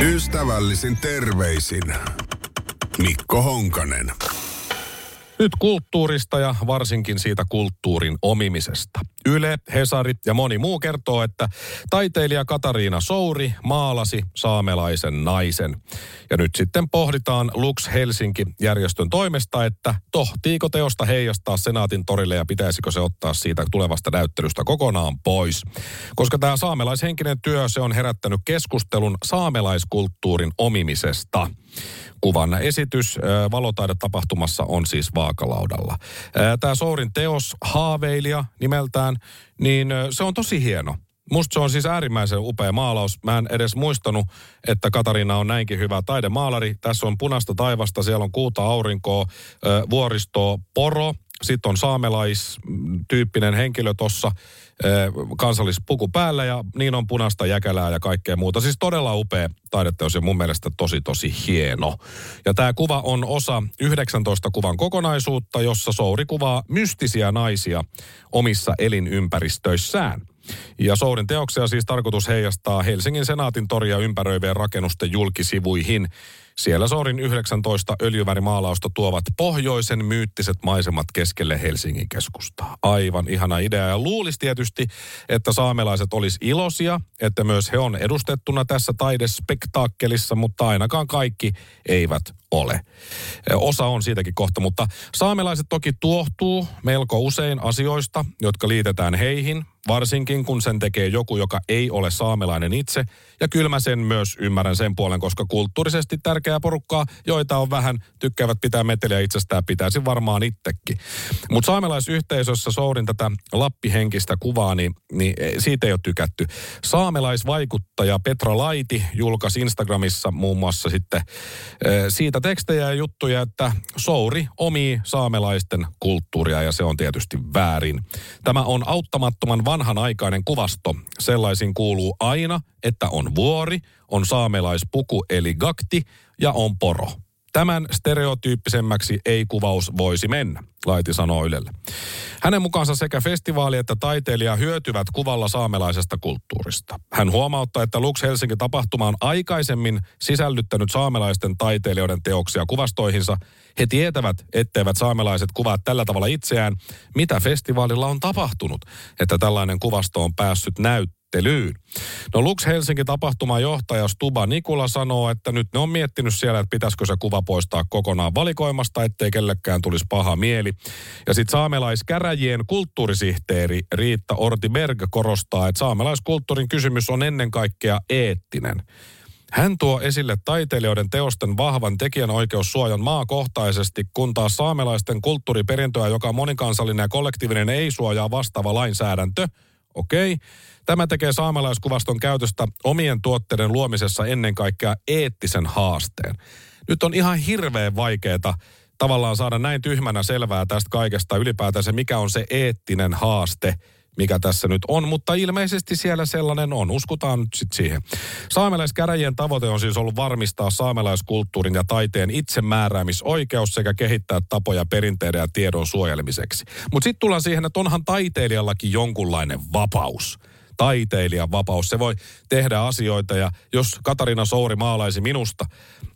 Ystävällisin terveisin Mikko Honkanen. Nyt kulttuurista ja varsinkin siitä kulttuurin omimisesta. Yle, Hesarit ja moni muu kertoo, että taiteilija Katariina Souri maalasi saamelaisen naisen. Ja nyt sitten pohditaan Lux Helsinki-järjestön toimesta, että tohtiiko teosta heijastaa Senaatin torille ja pitäisikö se ottaa siitä tulevasta näyttelystä kokonaan pois. Koska tämä saamelaishenkinen työ, se on herättänyt keskustelun saamelaiskulttuurin omimisesta. Kuvan esitys valotaidetapahtumassa on siis vaakalaudalla. Tämä Sourin teos Haaveilija nimeltään, niin se on tosi hieno. Musta se on siis äärimmäisen upea maalaus. Mä en edes muistanut, että Katariina on näinkin hyvä taidemaalari. Tässä on punaista taivasta, siellä on kuuta aurinkoa, vuoristoa, poro, sitten on saamelaistyyppinen henkilö tuossa kansallispuku päällä ja niin on punaista jäkälää ja kaikkea muuta. Siis todella upea taideteos ja mun mielestä tosi tosi hieno. Ja tämä kuva on osa 19 kuvan kokonaisuutta, jossa Souri kuvaa mystisiä naisia omissa elinympäristöissään. Ja Sourin teoksia siis tarkoitus heijastaa Helsingin senaatin toria ympäröivien rakennusten julkisivuihin. Siellä Sourin 19 öljyvärimaalausta tuovat pohjoisen myyttiset maisemat keskelle Helsingin keskustaa. Aivan ihana idea. Ja luulisi tietysti, että saamelaiset olisi iloisia, että myös he on edustettuna tässä taidespektaakkelissa, mutta ainakaan kaikki eivät ole. Osa on siitäkin kohta, mutta saamelaiset toki tuohtuu melko usein asioista, jotka liitetään heihin, varsinkin kun sen tekee joku, joka ei ole saamelainen itse. Ja kyllä mä sen myös ymmärrän sen puolen, koska kulttuurisesti tärkeää porukkaa, joita on vähän, tykkäävät pitää meteliä itsestään, pitäisi varmaan itsekin. Mutta saamelaisyhteisössä Sourin tätä lappihenkistä kuvaa, niin, niin siitä ei ole tykätty. Saamelaisvaikuttaja Petra Laiti julkaisi Instagramissa muun muassa sitten siitä tekstejä ja juttuja, että Souri omii saamelaisten kulttuuria ja se on tietysti väärin. Tämä on auttamattoman vanhanaikainen kuvasto. Sellaisin kuuluu aina, että on vuori, on saamelaispuku eli gakti ja on poro. Tämän stereotyyppisemmäksi ei kuvaus voisi mennä, Laiti sanoo Ylelle. Hänen mukaansa sekä festivaali että taiteilija hyötyvät kuvalla saamelaisesta kulttuurista. Hän huomauttaa, että Lux Helsinki tapahtuma on aikaisemmin sisällyttänyt saamelaisten taiteilijoiden teoksia kuvastoihinsa. He tietävät, etteivät saamelaiset kuvaa tällä tavalla itseään, mitä festivaalilla on tapahtunut, että tällainen kuvasto on päässyt näyttämään käsittelyyn. No Lux Helsinki tapahtuman johtaja Stuba Nikula sanoo, että nyt ne on miettinyt siellä, että pitäisikö se kuva poistaa kokonaan valikoimasta, ettei kellekään tulisi paha mieli. Ja sitten saamelaiskäräjien kulttuurisihteeri Riitta Ortiberg korostaa, että saamelaiskulttuurin kysymys on ennen kaikkea eettinen. Hän tuo esille taiteilijoiden teosten vahvan tekijänoikeussuojan maakohtaisesti, kun taas saamelaisten kulttuuriperintöä, joka on monikansallinen ja kollektiivinen, ei suojaa vastaava lainsäädäntö. Okei. Okay. Tämä tekee saamelaiskuvaston käytöstä omien tuotteiden luomisessa ennen kaikkea eettisen haasteen. Nyt on ihan hirveän vaikeaa tavallaan saada näin tyhmänä selvää tästä kaikesta ylipäätään se, mikä on se eettinen haaste, mikä tässä nyt on, mutta ilmeisesti siellä sellainen on. Uskotaan nyt sitten siihen. Saamelaiskäräjien tavoite on siis ollut varmistaa saamelaiskulttuurin ja taiteen itsemääräämisoikeus sekä kehittää tapoja perinteiden ja tiedon suojelemiseksi. Mutta sitten tullaan siihen, että onhan taiteilijallakin jonkunlainen vapaus taiteilijan vapaus. Se voi tehdä asioita ja jos Katarina Souri maalaisi minusta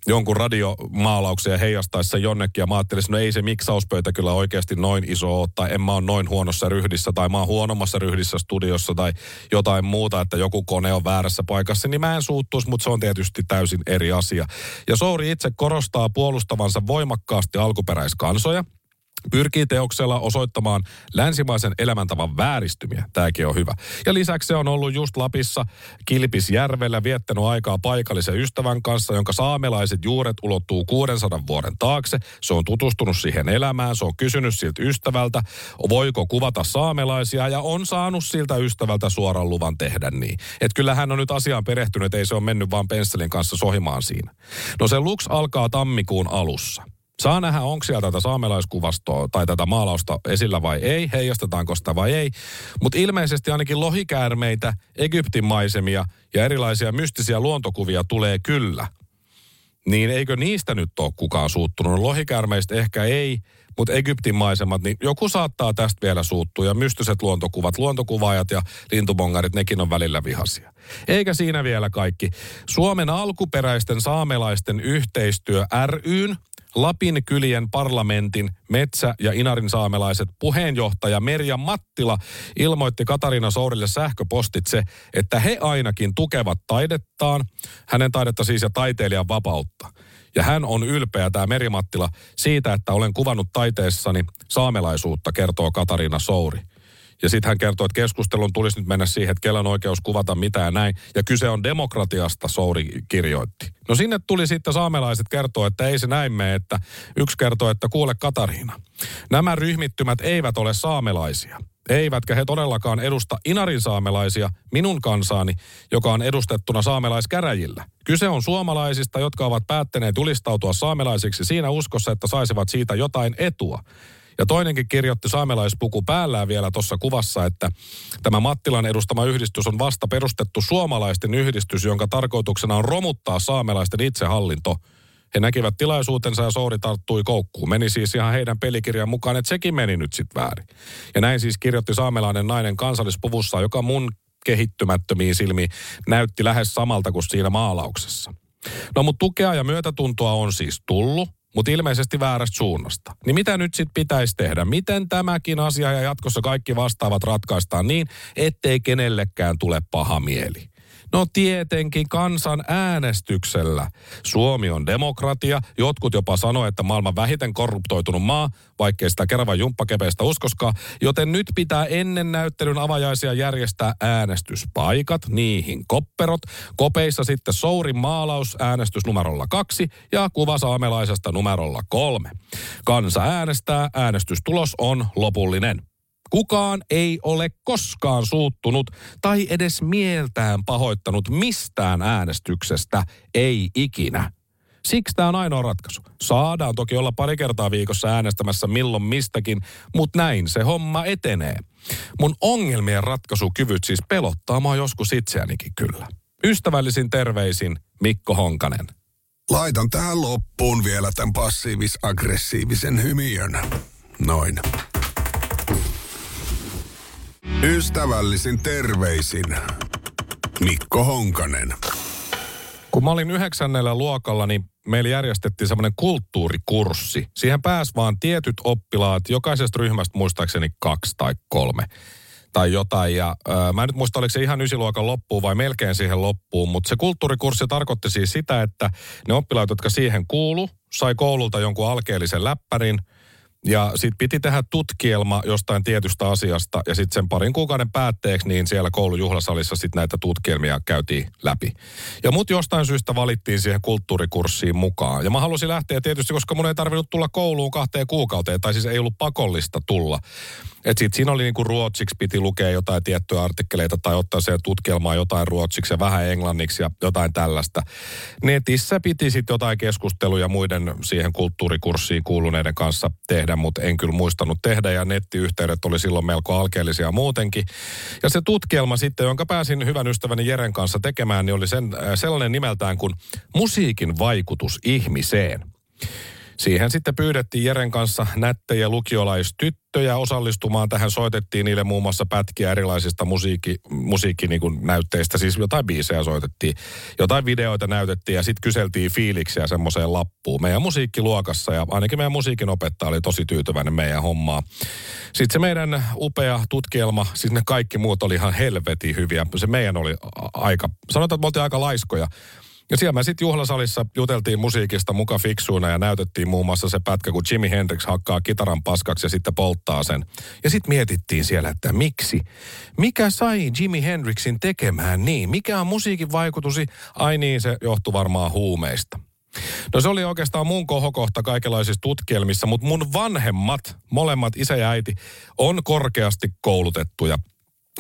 jonkun radiomaalauksen ja heijastaisi sen jonnekin ja mä ajattelisin, no ei se miksauspöytä kyllä oikeasti noin iso ole, tai en mä ole noin huonossa ryhdissä, tai mä oon huonommassa ryhdissä studiossa, tai jotain muuta, että joku kone on väärässä paikassa, niin mä en suuttuisi, mutta se on tietysti täysin eri asia. Ja Souri itse korostaa puolustavansa voimakkaasti alkuperäiskansoja, Pyrkii teoksella osoittamaan länsimaisen elämäntavan vääristymiä. Tämäkin on hyvä. Ja lisäksi se on ollut just Lapissa Kilpisjärvellä viettänyt aikaa paikallisen ystävän kanssa, jonka saamelaiset juuret ulottuu 600 vuoden taakse. Se on tutustunut siihen elämään, se on kysynyt siltä ystävältä, voiko kuvata saamelaisia ja on saanut siltä ystävältä suoran luvan tehdä niin. Että kyllä hän on nyt asiaan perehtynyt, ei se ole mennyt vaan pensselin kanssa sohimaan siinä. No se Lux alkaa tammikuun alussa. Saa nähdä, onko siellä tätä saamelaiskuvastoa tai tätä maalausta esillä vai ei, heijastetaanko sitä vai ei. Mutta ilmeisesti ainakin lohikäärmeitä, Egyptin maisemia ja erilaisia mystisiä luontokuvia tulee kyllä. niin eikö niistä nyt ole kukaan suuttunut? No, lohikärmeistä ehkä ei, mutta Egyptin maisemat, niin joku saattaa tästä vielä suuttua. Ja mystiset luontokuvat, luontokuvaajat ja lintubongarit, nekin on välillä vihaisia. Eikä siinä vielä kaikki. Suomen alkuperäisten saamelaisten yhteistyö ryn Lapin kylien parlamentin metsä- ja Inarin saamelaiset puheenjohtaja Merja Mattila ilmoitti Katariina Sourille sähköpostitse, että he ainakin tukevat taidettaan, hänen taidetta siis ja taiteilijan vapautta. Ja hän on ylpeä, tämä Meri Mattila, siitä, että olen kuvannut taiteessani saamelaisuutta, kertoo Katariina Souri. Ja sitten hän kertoo, että keskustelun tulisi nyt mennä siihen, että kellä on oikeus kuvata mitä ja näin. Ja kyse on demokratiasta, Souri kirjoitti. No sinne tuli sitten saamelaiset kertoa, että ei se näin mene, että yksi kertoo, että kuule Katariina. Nämä ryhmittymät eivät ole saamelaisia. Eivätkä he todellakaan edusta Inarin saamelaisia, minun kansaani, joka on edustettuna saamelaiskäräjillä. Kyse on suomalaisista, jotka ovat päättäneet julistautua saamelaisiksi siinä uskossa, että saisivat siitä jotain etua. Ja toinenkin kirjoitti saamelaispuku päällään vielä tuossa kuvassa, että tämä Mattilan edustama yhdistys on vasta perustettu suomalaisten yhdistys, jonka tarkoituksena on romuttaa saamelaisten itsehallinto. He näkivät tilaisuutensa ja Souri tarttui koukkuun. Meni siis ihan heidän pelikirjan mukaan, että sekin meni nyt sitten väärin. Ja näin siis kirjoitti saamelainen nainen kansallispuvussa, joka mun kehittymättömiin silmiin näytti lähes samalta kuin siinä maalauksessa. No mutta tukea ja myötätuntoa on siis tullut mutta ilmeisesti väärästä suunnasta. Niin mitä nyt sitten pitäisi tehdä? Miten tämäkin asia ja jatkossa kaikki vastaavat ratkaistaan niin, ettei kenellekään tule paha mieli? No tietenkin kansan äänestyksellä. Suomi on demokratia. Jotkut jopa sanoo, että maailman vähiten korruptoitunut maa, vaikkei sitä kerran jumppakepeistä uskoskaan. Joten nyt pitää ennen näyttelyn avajaisia järjestää äänestyspaikat, niihin kopperot. Kopeissa sitten Sourin maalaus äänestys numerolla kaksi ja kuva saamelaisesta numerolla kolme. Kansa äänestää, äänestystulos on lopullinen. Kukaan ei ole koskaan suuttunut tai edes mieltään pahoittanut mistään äänestyksestä, ei ikinä. Siksi tämä on ainoa ratkaisu. Saadaan toki olla pari kertaa viikossa äänestämässä milloin mistäkin, mutta näin se homma etenee. Mun ongelmien ratkaisukyvyt siis pelottaa mua joskus itseänikin kyllä. Ystävällisin terveisin Mikko Honkanen. Laitan tähän loppuun vielä tämän passiivis-aggressiivisen hymiön. Noin. Ystävällisin terveisin Mikko Honkanen. Kun mä olin yhdeksännellä luokalla, niin meillä järjestettiin semmoinen kulttuurikurssi. Siihen pääs vaan tietyt oppilaat, jokaisesta ryhmästä muistaakseni kaksi tai kolme tai jotain. Ja ö, mä en nyt muista, oliko se ihan ysiluokan loppuun vai melkein siihen loppuun, mutta se kulttuurikurssi tarkoitti siis sitä, että ne oppilaat, jotka siihen kuulu, sai koululta jonkun alkeellisen läppärin – ja sitten piti tehdä tutkielma jostain tietystä asiasta ja sitten sen parin kuukauden päätteeksi niin siellä koulujuhlasalissa sitten näitä tutkielmia käytiin läpi. Ja mut jostain syystä valittiin siihen kulttuurikurssiin mukaan. Ja mä halusin lähteä tietysti, koska mun ei tarvinnut tulla kouluun kahteen kuukauteen, tai siis ei ollut pakollista tulla. Et sit siinä oli niinku ruotsiksi, piti lukea jotain tiettyjä artikkeleita tai ottaa se tutkielmaa jotain ruotsiksi ja vähän englanniksi ja jotain tällaista. Netissä piti sitten jotain keskusteluja muiden siihen kulttuurikurssiin kuuluneiden kanssa tehdä, mutta en kyllä muistanut tehdä ja nettiyhteydet oli silloin melko alkeellisia muutenkin. Ja se tutkielma sitten, jonka pääsin hyvän ystäväni Jeren kanssa tekemään, niin oli sen, äh, sellainen nimeltään kuin Musiikin vaikutus ihmiseen. Siihen sitten pyydettiin Jeren kanssa nättejä lukiolaistyttöjä osallistumaan. Tähän soitettiin niille muun muassa pätkiä erilaisista musiikki, musiikki niin. Siis jotain biisejä soitettiin, jotain videoita näytettiin ja sitten kyseltiin fiiliksiä semmoiseen lappuun. Meidän musiikkiluokassa ja ainakin meidän musiikin opettaja oli tosi tyytyväinen meidän hommaa. Sitten se meidän upea tutkielma, siis ne kaikki muut oli ihan helvetin hyviä. Se meidän oli aika, sanotaan, että me oltiin aika laiskoja ja siellä me sitten juhlasalissa juteltiin musiikista muka fiksuina ja näytettiin muun muassa se pätkä, kun Jimi Hendrix hakkaa kitaran paskaksi ja sitten polttaa sen. Ja sitten mietittiin siellä, että miksi? Mikä sai Jimi Hendrixin tekemään niin? Mikä on musiikin vaikutusi? Ai niin, se johtuu varmaan huumeista. No se oli oikeastaan mun kohokohta kaikenlaisissa tutkielmissa, mutta mun vanhemmat, molemmat isä ja äiti, on korkeasti koulutettuja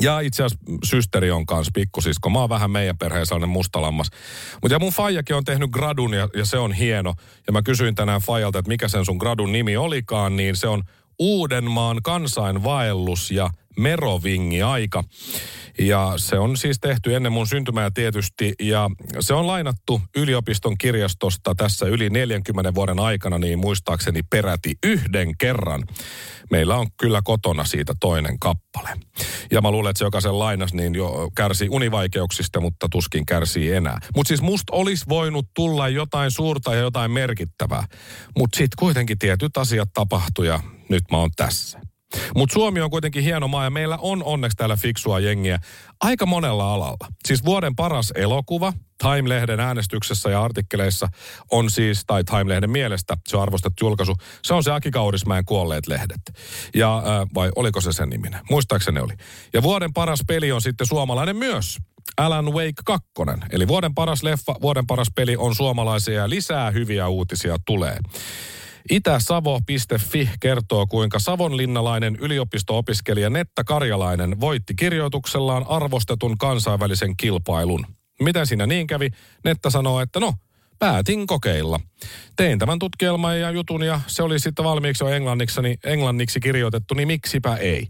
ja itse asiassa systeri on kanssa pikkusisko. Mä oon vähän meidän perheen sellainen mustalammas. Mutta ja mun faijakin on tehnyt gradun ja, ja se on hieno. Ja mä kysyin tänään faijalta, että mikä sen sun gradun nimi olikaan, niin se on Uudenmaan kansainvaellus ja merovingi aika. Ja se on siis tehty ennen mun syntymää tietysti ja se on lainattu yliopiston kirjastosta tässä yli 40 vuoden aikana niin muistaakseni peräti yhden kerran. Meillä on kyllä kotona siitä toinen kappale. Ja mä luulen, että se joka sen lainas niin jo kärsii univaikeuksista, mutta tuskin kärsii enää. Mutta siis musta olisi voinut tulla jotain suurta ja jotain merkittävää. Mutta sitten kuitenkin tietyt asiat tapahtuu ja nyt mä oon tässä. Mutta Suomi on kuitenkin hieno maa ja meillä on onneksi täällä fiksua jengiä aika monella alalla. Siis vuoden paras elokuva Time-lehden äänestyksessä ja artikkeleissa on siis, tai Time-lehden mielestä, se on arvostettu julkaisu, se on se Aki Kaurismäen kuolleet lehdet. Ja, äh, vai oliko se sen niminen? Muistaakseni oli. Ja vuoden paras peli on sitten suomalainen myös. Alan Wake 2. Eli vuoden paras leffa, vuoden paras peli on suomalaisia ja lisää hyviä uutisia tulee. Itäsavo.fi kertoo, kuinka savonlinnalainen yliopisto-opiskelija Netta Karjalainen voitti kirjoituksellaan arvostetun kansainvälisen kilpailun. Miten siinä niin kävi? Netta sanoo, että no, päätin kokeilla. Tein tämän tutkielman ja jutun ja se oli sitten valmiiksi jo englanniksi, niin englanniksi kirjoitettu, niin miksipä ei.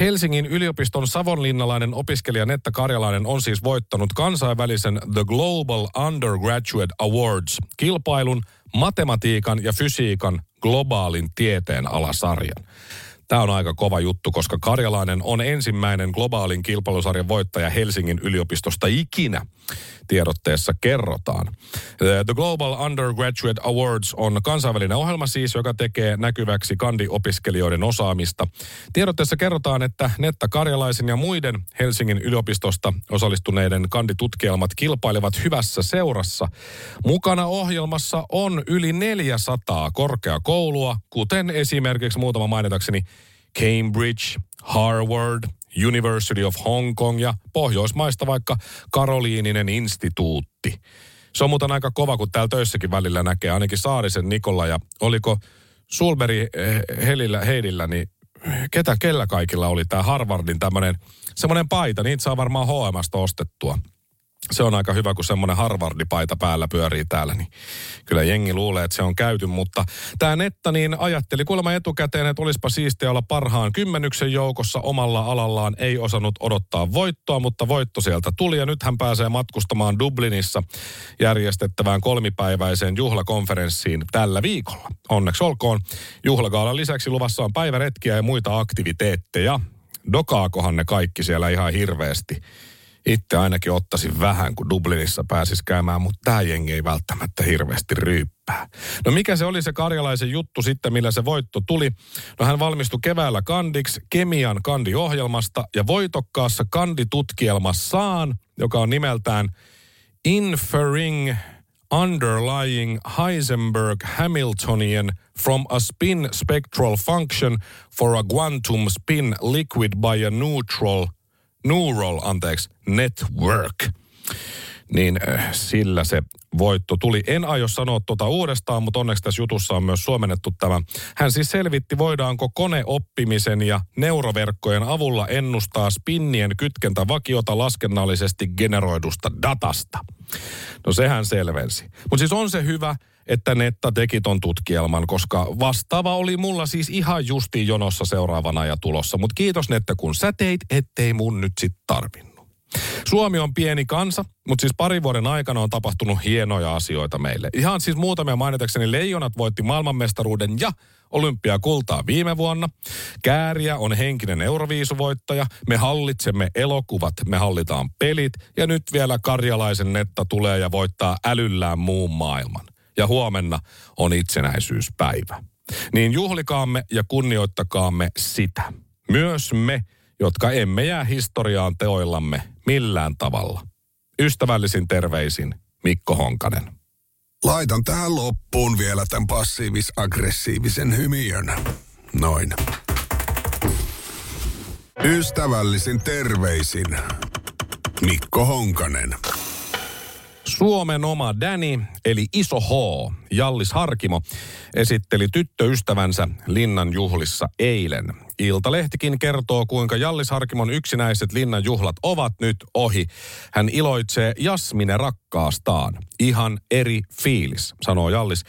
Helsingin yliopiston savonlinnalainen opiskelija Netta Karjalainen on siis voittanut kansainvälisen The Global Undergraduate Awards kilpailun matematiikan ja fysiikan globaalin tieteen alasarjan. Tämä on aika kova juttu, koska Karjalainen on ensimmäinen globaalin kilpailusarjan voittaja Helsingin yliopistosta ikinä tiedotteessa kerrotaan. The Global Undergraduate Awards on kansainvälinen ohjelma siis, joka tekee näkyväksi kandiopiskelijoiden osaamista. Tiedotteessa kerrotaan, että Netta Karjalaisen ja muiden Helsingin yliopistosta osallistuneiden kanditutkielmat kilpailevat hyvässä seurassa. Mukana ohjelmassa on yli 400 korkeakoulua, kuten esimerkiksi muutama mainitakseni Cambridge, Harvard, University of Hong Kong ja Pohjoismaista vaikka Karoliininen instituutti. Se on muuten aika kova, kun täällä töissäkin välillä näkee, ainakin Saarisen Nikola ja oliko Sulberi eh, Helillä, Heidillä, niin ketä kellä kaikilla oli tämä Harvardin tämmöinen semmoinen paita, niitä saa varmaan HMstä ostettua se on aika hyvä, kun semmoinen Harvardipaita päällä pyörii täällä, niin kyllä jengi luulee, että se on käyty. Mutta tämä Netta niin ajatteli kuulemma etukäteen, että olisipa siistiä olla parhaan kymmenyksen joukossa omalla alallaan. Ei osannut odottaa voittoa, mutta voitto sieltä tuli ja nyt hän pääsee matkustamaan Dublinissa järjestettävään kolmipäiväiseen juhlakonferenssiin tällä viikolla. Onneksi olkoon. Juhlagaalan lisäksi luvassa on päiväretkiä ja muita aktiviteetteja. Dokaakohan ne kaikki siellä ihan hirveästi itse ainakin ottaisin vähän, kun Dublinissa pääsis käymään, mutta tämä jengi ei välttämättä hirveästi ryyppää. No mikä se oli se karjalaisen juttu sitten, millä se voitto tuli? No hän valmistui keväällä kandiksi kemian kandiohjelmasta ja voitokkaassa kanditutkielmassaan, joka on nimeltään Inferring underlying Heisenberg-Hamiltonian from a spin spectral function for a quantum spin liquid by a neutral – Neural, anteeksi, Network. Niin äh, sillä se voitto tuli. En aio sanoa tuota uudestaan, mutta onneksi tässä jutussa on myös suomennettu tämä. Hän siis selvitti, voidaanko koneoppimisen ja neuroverkkojen avulla ennustaa spinnien kytkentä vakiota laskennallisesti generoidusta datasta. No sehän selvensi. Mutta siis on se hyvä, että Netta teki ton tutkielman, koska vastaava oli mulla siis ihan justiin jonossa seuraavana ja tulossa. Mutta kiitos Netta, kun sä teit, ettei mun nyt sit tarvinnut. Suomi on pieni kansa, mutta siis parin vuoden aikana on tapahtunut hienoja asioita meille. Ihan siis muutamia mainitakseni Leijonat voitti maailmanmestaruuden ja olympiakultaa viime vuonna. Kääriä on henkinen euroviisuvoittaja. Me hallitsemme elokuvat, me hallitaan pelit. Ja nyt vielä karjalaisen netta tulee ja voittaa älyllään muun maailman ja huomenna on itsenäisyyspäivä. Niin juhlikaamme ja kunnioittakaamme sitä. Myös me, jotka emme jää historiaan teoillamme millään tavalla. Ystävällisin terveisin Mikko Honkanen. Laitan tähän loppuun vielä tämän passiivis-aggressiivisen hymiön. Noin. Ystävällisin terveisin Mikko Honkanen. Suomen oma Danny, eli Iso H, Jallis Harkimo esitteli tyttöystävänsä Linnan juhlissa eilen. Iltalehtikin kertoo, kuinka Jallis Harkimon yksinäiset linnan juhlat ovat nyt ohi. Hän iloitsee Jasmine rakkaastaan. Ihan eri fiilis, sanoo Jallis.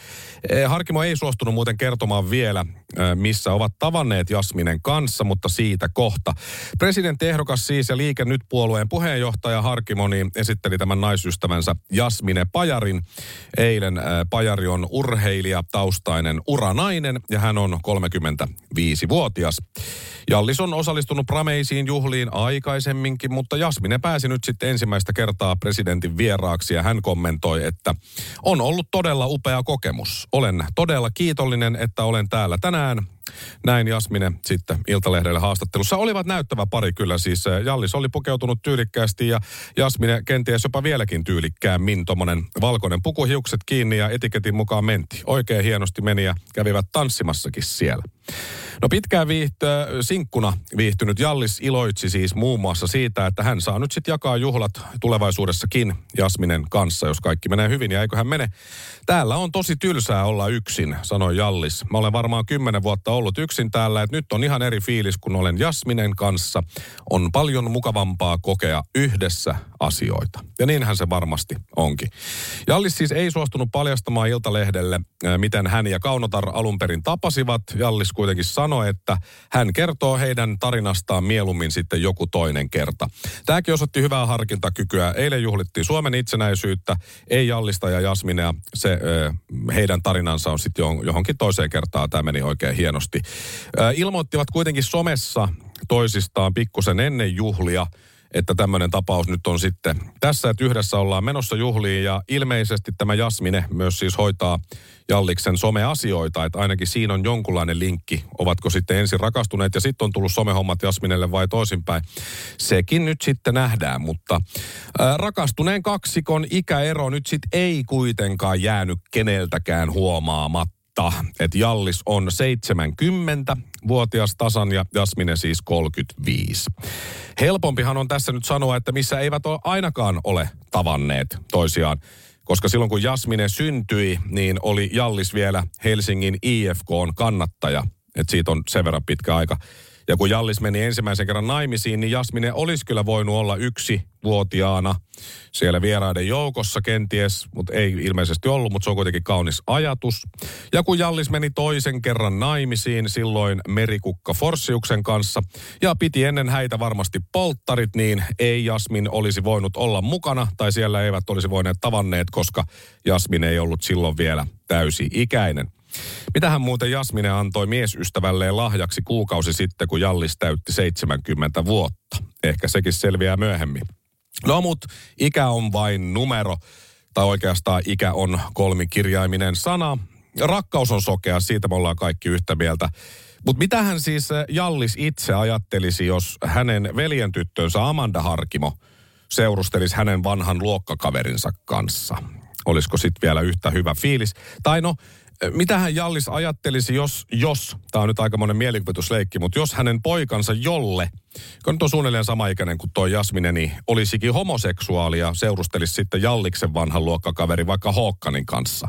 Eh, Harkimo ei suostunut muuten kertomaan vielä, eh, missä ovat tavanneet Jasminen kanssa, mutta siitä kohta. Presidenttiehdokas siis ja Liike Nyt puolueen puheenjohtaja Harkimo niin esitteli tämän naisystävänsä Jasmine Pajarin. Eilen eh, Pajari on urheilija, taustainen uranainen ja hän on 35-vuotias. Jallis on osallistunut prameisiin juhliin aikaisemminkin, mutta Jasmine pääsi nyt sitten ensimmäistä kertaa presidentin vieraaksi ja hän kommentoi, että on ollut todella upea kokemus. Olen todella kiitollinen, että olen täällä tänään. Näin Jasmine sitten Iltalehdelle haastattelussa. Olivat näyttävä pari kyllä siis. Jallis oli pukeutunut tyylikkäästi ja Jasmine kenties jopa vieläkin tyylikkäämmin. Tuommoinen valkoinen pukuhiukset kiinni ja etiketin mukaan menti. Oikein hienosti meni ja kävivät tanssimassakin siellä. No pitkään viihtö, sinkkuna viihtynyt Jallis iloitsi siis muun muassa siitä, että hän saa nyt sitten jakaa juhlat tulevaisuudessakin Jasminen kanssa, jos kaikki menee hyvin. Ja eiköhän mene. Täällä on tosi tylsää olla yksin, sanoi Jallis. Mä olen varmaan kymmenen vuotta ollut yksin täällä, että nyt on ihan eri fiilis, kun olen Jasminen kanssa. On paljon mukavampaa kokea yhdessä asioita. Ja niinhän se varmasti onkin. Jallis siis ei suostunut paljastamaan Iltalehdelle, miten hän ja Kaunotar alun perin tapasivat. Jallis kuitenkin sanoi, että hän kertoo heidän tarinastaan mieluummin sitten joku toinen kerta. Tämäkin osoitti hyvää harkintakykyä. Eilen juhlittiin Suomen itsenäisyyttä, ei Jallista ja Jasminea. Se heidän tarinansa on sitten johonkin toiseen kertaan. Tämä meni oikein hienosti. Ilmoittivat kuitenkin somessa toisistaan pikkusen ennen juhlia, että tämmöinen tapaus nyt on sitten tässä, että yhdessä ollaan menossa juhliin ja ilmeisesti tämä Jasmine myös siis hoitaa Jalliksen someasioita, että ainakin siinä on jonkunlainen linkki. Ovatko sitten ensin rakastuneet ja sitten on tullut somehommat Jasminelle vai toisinpäin. Sekin nyt sitten nähdään, mutta ää, rakastuneen kaksikon ikäero nyt sitten ei kuitenkaan jäänyt keneltäkään huomaamatta että Jallis on 70-vuotias tasan ja Jasmine siis 35. Helpompihan on tässä nyt sanoa, että missä eivät ole ainakaan ole tavanneet toisiaan. Koska silloin kun Jasmine syntyi, niin oli Jallis vielä Helsingin IFKn kannattaja. Että siitä on sen verran pitkä aika. Ja kun Jallis meni ensimmäisen kerran naimisiin, niin Jasmine olisi kyllä voinut olla yksi vuotiaana siellä vieraiden joukossa kenties, mutta ei ilmeisesti ollut, mutta se on kuitenkin kaunis ajatus. Ja kun Jallis meni toisen kerran naimisiin silloin Merikukka Forsiuksen kanssa ja piti ennen häitä varmasti polttarit, niin ei Jasmin olisi voinut olla mukana tai siellä eivät olisi voineet tavanneet, koska Jasmin ei ollut silloin vielä täysi-ikäinen. Mitähän muuten Jasmine antoi miesystävälleen lahjaksi kuukausi sitten, kun Jallis täytti 70 vuotta? Ehkä sekin selviää myöhemmin. No mut ikä on vain numero, tai oikeastaan ikä on kolmikirjaiminen sana. Rakkaus on sokea, siitä me ollaan kaikki yhtä mieltä. Mutta mitähän siis eh, Jallis itse ajattelisi, jos hänen veljen tyttönsä Amanda Harkimo seurustelisi hänen vanhan luokkakaverinsa kanssa? Olisiko sitten vielä yhtä hyvä fiilis? Tai no, mitähän Jallis ajattelisi, jos, jos, tämä on nyt aika monen mielikuvitusleikki, mutta jos hänen poikansa Jolle, kun nyt on suunnilleen sama ikäinen kuin tuo Jasmine, niin olisikin homoseksuaali ja seurustelisi sitten Jalliksen vanhan luokkakaveri vaikka Hookkanin kanssa.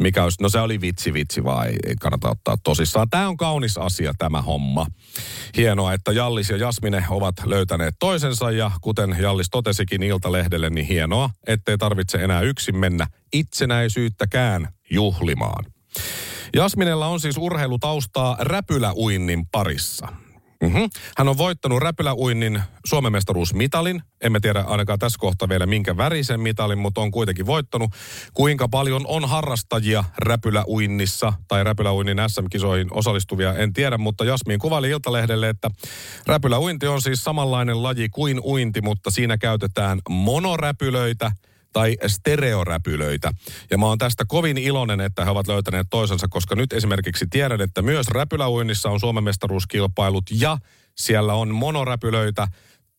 Mikä olisi, no se oli vitsi vitsi vaan, ei, ei kannata ottaa tosissaan. Tämä on kaunis asia tämä homma. Hienoa, että Jallis ja Jasmine ovat löytäneet toisensa ja kuten Jallis totesikin Iltalehdelle, niin hienoa, ettei tarvitse enää yksin mennä itsenäisyyttäkään juhlimaan. Jasminella on siis urheilutaustaa räpyläuinnin parissa. Mm-hmm. Hän on voittanut räpyläuinnin Suomen mestaruusmitalin. Emme tiedä ainakaan tässä kohtaa vielä minkä värisen mitalin, mutta on kuitenkin voittanut. Kuinka paljon on harrastajia räpyläuinnissa tai räpyläuinnin SM-kisoihin osallistuvia, en tiedä, mutta Jasmin kuvaili Iltalehdelle, että räpyläuinti on siis samanlainen laji kuin uinti, mutta siinä käytetään monoräpylöitä – tai stereoräpylöitä. Ja mä oon tästä kovin iloinen, että he ovat löytäneet toisensa, koska nyt esimerkiksi tiedän, että myös räpyläuinnissa on Suomen mestaruuskilpailut ja siellä on monoräpylöitä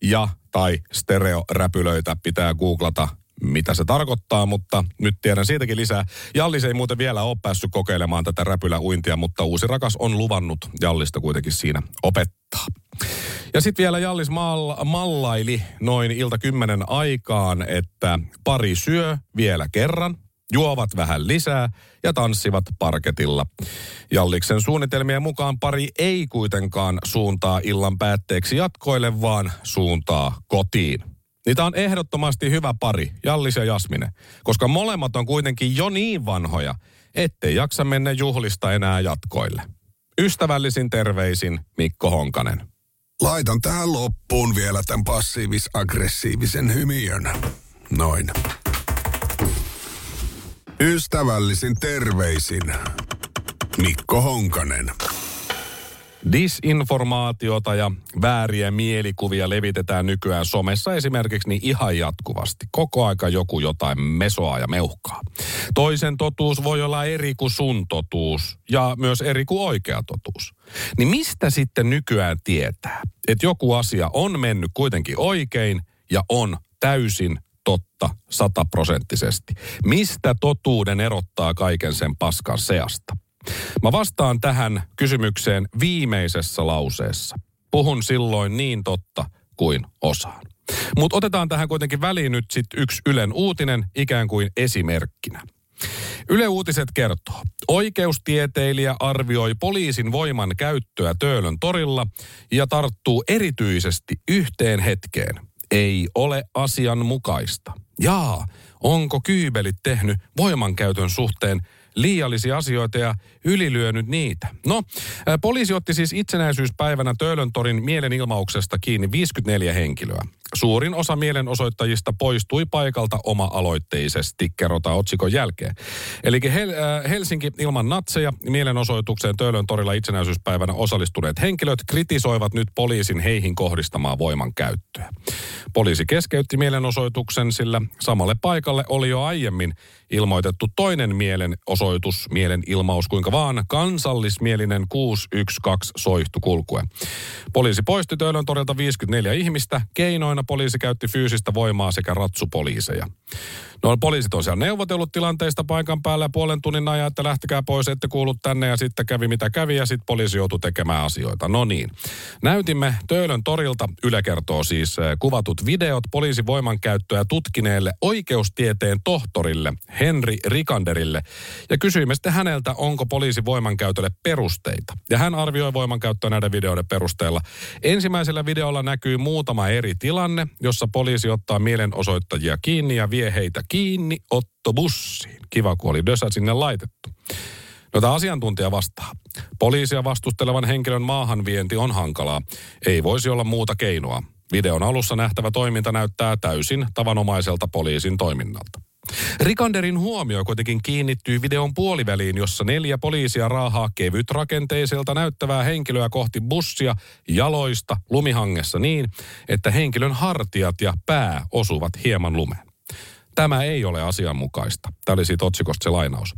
ja tai stereoräpylöitä. Pitää googlata mitä se tarkoittaa, mutta nyt tiedän siitäkin lisää. Jallis ei muuten vielä ole päässyt kokeilemaan tätä räpyläuintia, mutta uusi rakas on luvannut Jallista kuitenkin siinä opettaa. Ja sitten vielä Jallis mal, mallaili noin ilta kymmenen aikaan, että pari syö vielä kerran. juovat vähän lisää ja tanssivat parketilla. Jalliksen suunnitelmien mukaan pari ei kuitenkaan suuntaa illan päätteeksi jatkoille, vaan suuntaa kotiin. Niitä on ehdottomasti hyvä pari, Jallis ja Jasmine, koska molemmat on kuitenkin jo niin vanhoja, ettei jaksa mennä juhlista enää jatkoille. Ystävällisin terveisin Mikko Honkanen. Laitan tähän loppuun vielä tämän passiivis-aggressiivisen hymiön. Noin. Ystävällisin terveisin Mikko Honkanen. Disinformaatiota ja vääriä mielikuvia levitetään nykyään somessa esimerkiksi niin ihan jatkuvasti. Koko aika joku jotain mesoa ja meuhkaa. Toisen totuus voi olla eri kuin sun totuus ja myös eri kuin oikea totuus. Niin mistä sitten nykyään tietää, että joku asia on mennyt kuitenkin oikein ja on täysin totta sataprosenttisesti? Mistä totuuden erottaa kaiken sen paskan seasta? Mä vastaan tähän kysymykseen viimeisessä lauseessa. Puhun silloin niin totta kuin osaan. Mutta otetaan tähän kuitenkin väliin nyt sitten yksi Ylen uutinen ikään kuin esimerkkinä. Yle Uutiset kertoo. Oikeustieteilijä arvioi poliisin voiman käyttöä Töölön torilla ja tarttuu erityisesti yhteen hetkeen. Ei ole asianmukaista. Jaa, onko kyybelit tehnyt voimankäytön suhteen liiallisia asioita ja ylilyönyt niitä. No, poliisi otti siis itsenäisyyspäivänä Töölöntorin mielenilmauksesta kiinni 54 henkilöä. Suurin osa mielenosoittajista poistui paikalta oma-aloitteisesti, kerrotaan otsikon jälkeen. Eli Hel- Helsinki ilman natseja mielenosoitukseen Töölön torilla itsenäisyyspäivänä osallistuneet henkilöt kritisoivat nyt poliisin heihin kohdistamaa voiman käyttöä. Poliisi keskeytti mielenosoituksen, sillä samalle paikalle oli jo aiemmin ilmoitettu toinen mielenosoitus, mielenilmaus, kuinka vaan kansallismielinen 612 soihtu kulkue. Poliisi poisti Töölön torilta 54 ihmistä, keinoina poliisi käytti fyysistä voimaa sekä ratsupoliiseja. No poliisit on siellä neuvotellut tilanteista paikan päällä puolen tunnin ajan, että lähtekää pois, ette kuulu tänne ja sitten kävi mitä kävi ja sitten poliisi joutui tekemään asioita. No niin. Näytimme Töölön torilta, Yle kertoo siis eh, videot poliisin voimankäyttöä tutkineelle oikeustieteen tohtorille Henri Rikanderille ja kysyimme sitten häneltä, onko poliisi voimankäytölle perusteita. Ja hän arvioi voimankäyttöä näiden videoiden perusteella. Ensimmäisellä videolla näkyy muutama eri tilanne, jossa poliisi ottaa mielenosoittajia kiinni ja vie heitä kiinni ottobussiin. Kiva, kun oli dösä sinne laitettu. No tämä asiantuntija vastaa. Poliisia vastustelevan henkilön maahanvienti on hankalaa. Ei voisi olla muuta keinoa. Videon alussa nähtävä toiminta näyttää täysin tavanomaiselta poliisin toiminnalta. Rikanderin huomio kuitenkin kiinnittyy videon puoliväliin, jossa neljä poliisia raahaa kevyt rakenteiselta näyttävää henkilöä kohti bussia jaloista lumihangessa niin, että henkilön hartiat ja pää osuvat hieman lumeen. Tämä ei ole asianmukaista. Tämä oli siitä otsikosta se lainaus.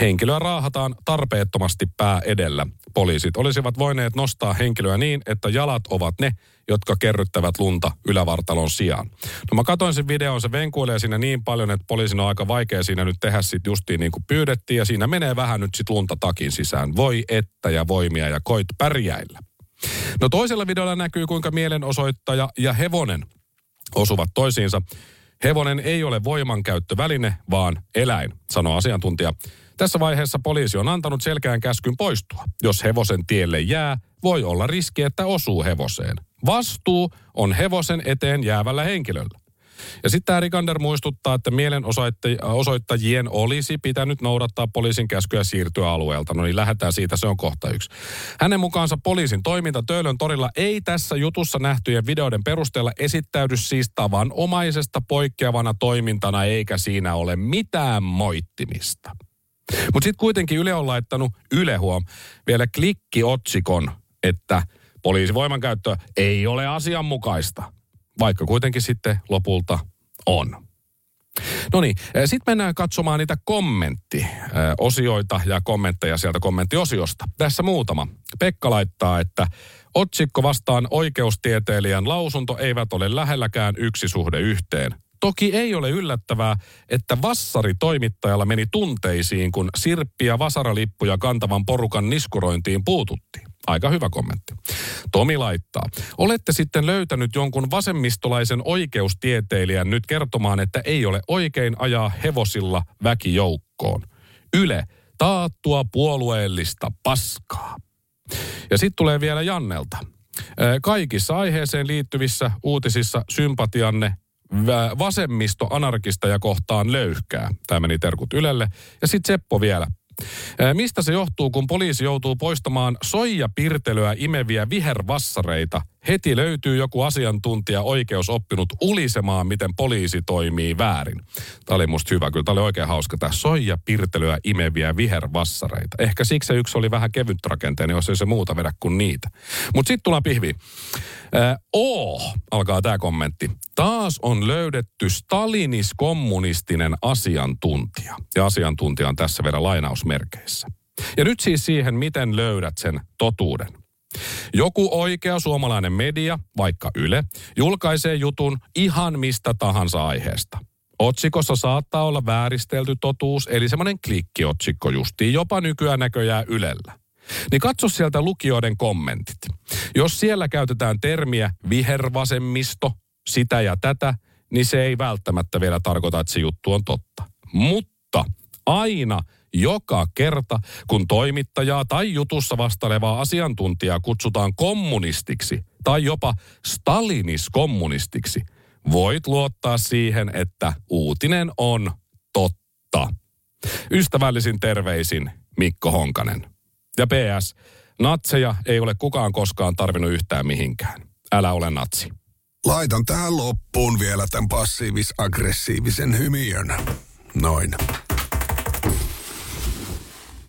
Henkilöä raahataan tarpeettomasti pää edellä. Poliisit olisivat voineet nostaa henkilöä niin, että jalat ovat ne, jotka kerryttävät lunta ylävartalon sijaan. No mä katsoin sen videon, se venkuilee siinä niin paljon, että poliisin on aika vaikea siinä nyt tehdä sit justiin niin kuin pyydettiin. Ja siinä menee vähän nyt sit lunta takin sisään. Voi että ja voimia ja koit pärjäillä. No toisella videolla näkyy, kuinka mielenosoittaja ja hevonen osuvat toisiinsa. Hevonen ei ole voimankäyttöväline, vaan eläin, sanoo asiantuntija. Tässä vaiheessa poliisi on antanut selkeän käskyn poistua. Jos hevosen tielle jää, voi olla riski, että osuu hevoseen. Vastuu on hevosen eteen jäävällä henkilöllä. Ja sitten tämä Rikander muistuttaa, että mielenosoittajien olisi pitänyt noudattaa poliisin käskyä siirtyä alueelta. No niin, lähdetään siitä, se on kohta yksi. Hänen mukaansa poliisin toiminta Töölön torilla ei tässä jutussa nähtyjen videoiden perusteella esittäydy siis tavanomaisesta poikkeavana toimintana, eikä siinä ole mitään moittimista. Mutta sitten kuitenkin Yle on laittanut Yle huom vielä klikkiotsikon, että poliisivoimankäyttö ei ole asianmukaista vaikka kuitenkin sitten lopulta on. No niin, eh, sitten mennään katsomaan niitä kommenttiosioita ja kommentteja sieltä kommenttiosiosta. Tässä muutama. Pekka laittaa, että otsikko vastaan oikeustieteilijän lausunto eivät ole lähelläkään yksi suhde yhteen. Toki ei ole yllättävää, että vassari toimittajalla meni tunteisiin, kun sirppi- ja vasaralippuja kantavan porukan niskurointiin puututtiin. Aika hyvä kommentti. Tomi laittaa. Olette sitten löytänyt jonkun vasemmistolaisen oikeustieteilijän nyt kertomaan, että ei ole oikein ajaa hevosilla väkijoukkoon. Yle, taattua puolueellista paskaa. Ja sitten tulee vielä Jannelta. Kaikissa aiheeseen liittyvissä uutisissa sympatianne vasemmisto anarkista ja kohtaan löyhkää. Tämä meni terkut Ylelle. Ja sitten Seppo vielä. Mistä se johtuu, kun poliisi joutuu poistamaan soijapirtelyä imeviä vihervassareita? Heti löytyy joku asiantuntija oikeusoppinut ulisemaan, miten poliisi toimii väärin. Tämä oli musta hyvä, kyllä tämä oli oikein hauska. Tämä soijapirtelyä imeviä vihervassareita. Ehkä siksi se yksi oli vähän kevyt rakenteinen, jos ei se muuta vedä kuin niitä. Mutta sitten tullaan pihviin. Äh, oh, alkaa tämä kommentti. Taas on löydetty stalinis-kommunistinen asiantuntija. Ja asiantuntija on tässä vielä lainausmerkeissä. Ja nyt siis siihen, miten löydät sen totuuden. Joku oikea suomalainen media, vaikka Yle, julkaisee jutun ihan mistä tahansa aiheesta. Otsikossa saattaa olla vääristelty totuus, eli semmoinen klikkiotsikko justiin, jopa nykyään näköjään Ylellä. Niin katso sieltä lukijoiden kommentit. Jos siellä käytetään termiä vihervasemmisto, sitä ja tätä, niin se ei välttämättä vielä tarkoita, että se juttu on totta. Mutta aina joka kerta, kun toimittajaa tai jutussa vastalevaa asiantuntijaa kutsutaan kommunistiksi tai jopa Stalinis-kommunistiksi, voit luottaa siihen, että uutinen on totta. Ystävällisin terveisin Mikko Honkanen. Ja PS, natseja ei ole kukaan koskaan tarvinnut yhtään mihinkään. Älä ole natsi. Laitan tähän loppuun vielä tämän passiivis-aggressiivisen hymiön. Noin.